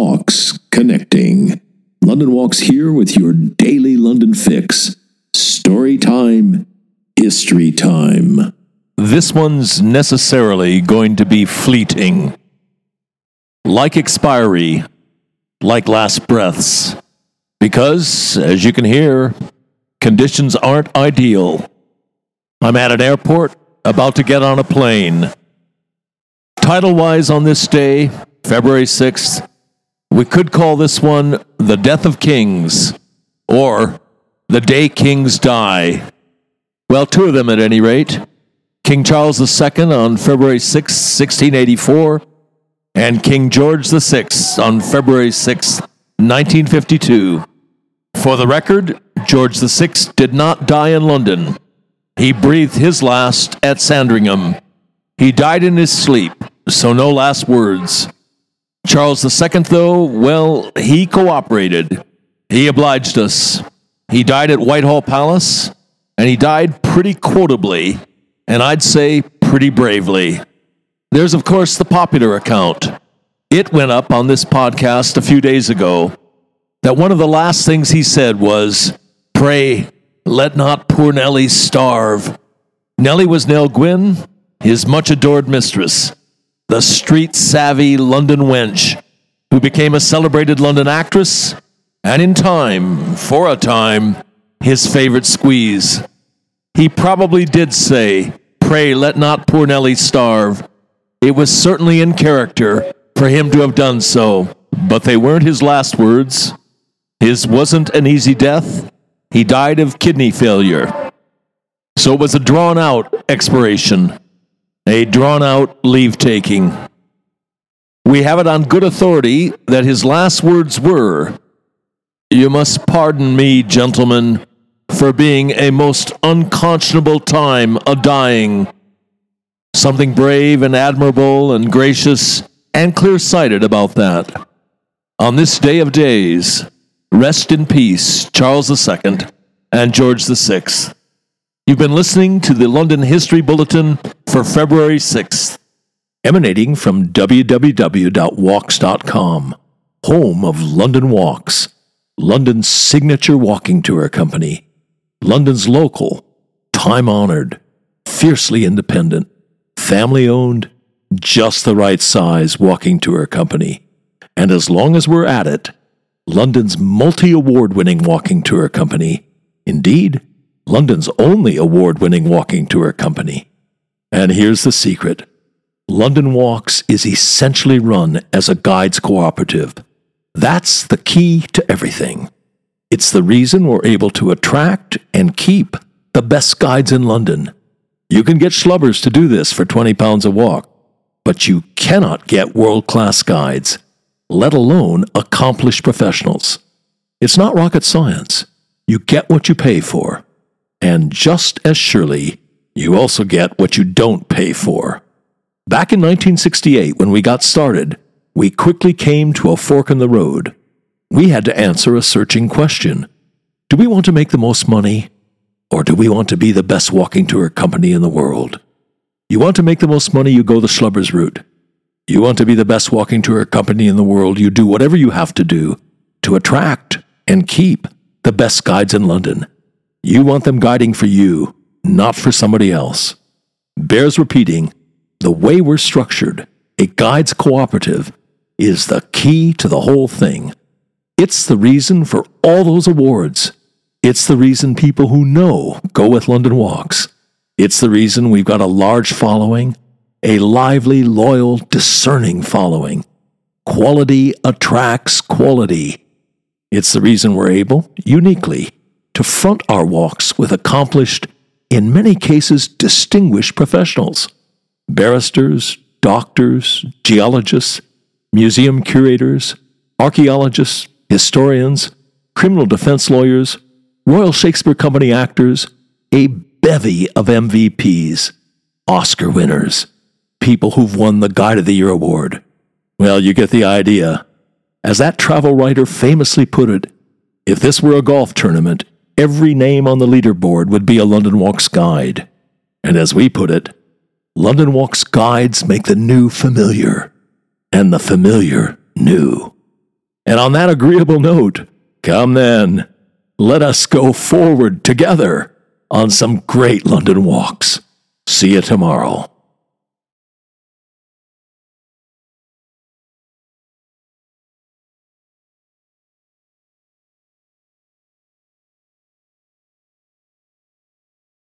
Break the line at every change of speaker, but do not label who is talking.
Walks Connecting. London Walks here with your daily London fix. Story time, history time.
This one's necessarily going to be fleeting. Like expiry, like last breaths. Because, as you can hear, conditions aren't ideal. I'm at an airport, about to get on a plane. Title wise, on this day, February 6th, we could call this one The Death of Kings or The Day Kings Die. Well, two of them at any rate. King Charles II on February 6, 1684, and King George VI on February 6, 1952. For the record, George VI did not die in London. He breathed his last at Sandringham. He died in his sleep, so no last words. Charles II, though, well, he cooperated. He obliged us. He died at Whitehall Palace, and he died pretty quotably, and I'd say pretty bravely. There's, of course, the popular account. It went up on this podcast a few days ago that one of the last things he said was, Pray, let not poor Nellie starve. Nellie was Nell Gwyn, his much adored mistress, the street savvy London wench who became a celebrated London actress, and in time, for a time, his favorite squeeze. He probably did say, Pray let not poor Nellie starve. It was certainly in character for him to have done so, but they weren't his last words. His wasn't an easy death. He died of kidney failure. So it was a drawn out expiration, a drawn out leave taking. We have it on good authority that his last words were You must pardon me, gentlemen, for being a most unconscionable time a dying. Something brave and admirable and gracious and clear sighted about that. On this day of days, rest in peace, Charles II and George VI. You've been listening to the London History Bulletin for February 6th,
emanating from www.walks.com, home of London Walks, London's signature walking tour company, London's local, time honored, fiercely independent, family owned, just the right size walking tour company. And as long as we're at it, London's multi award winning walking tour company Indeed, London's only award winning walking tour company. And here's the secret London Walks is essentially run as a guides cooperative. That's the key to everything. It's the reason we're able to attract and keep the best guides in London. You can get schlubbers to do this for 20 pounds a walk, but you cannot get world class guides, let alone accomplished professionals. It's not rocket science. You get what you pay for. And just as surely, you also get what you don't pay for. Back in 1968, when we got started, we quickly came to a fork in the road. We had to answer a searching question Do we want to make the most money? Or do we want to be the best walking tour company in the world? You want to make the most money, you go the schlubbers route. You want to be the best walking tour company in the world, you do whatever you have to do to attract and keep the best guides in London. You want them guiding for you, not for somebody else. Bears repeating the way we're structured, a guides cooperative, is the key to the whole thing. It's the reason for all those awards. It's the reason people who know go with London Walks. It's the reason we've got a large following, a lively, loyal, discerning following. Quality attracts quality. It's the reason we're able, uniquely, to front our walks with accomplished, in many cases distinguished professionals barristers, doctors, geologists, museum curators, archaeologists, historians, criminal defense lawyers, Royal Shakespeare Company actors, a bevy of MVPs, Oscar winners, people who've won the Guide of the Year award. Well, you get the idea. As that travel writer famously put it, if this were a golf tournament, every name on the leaderboard would be a London Walks guide. And as we put it, London Walks guides make the new familiar, and the familiar new. And on that agreeable note, come then, let us go forward together on some great London walks. See you tomorrow.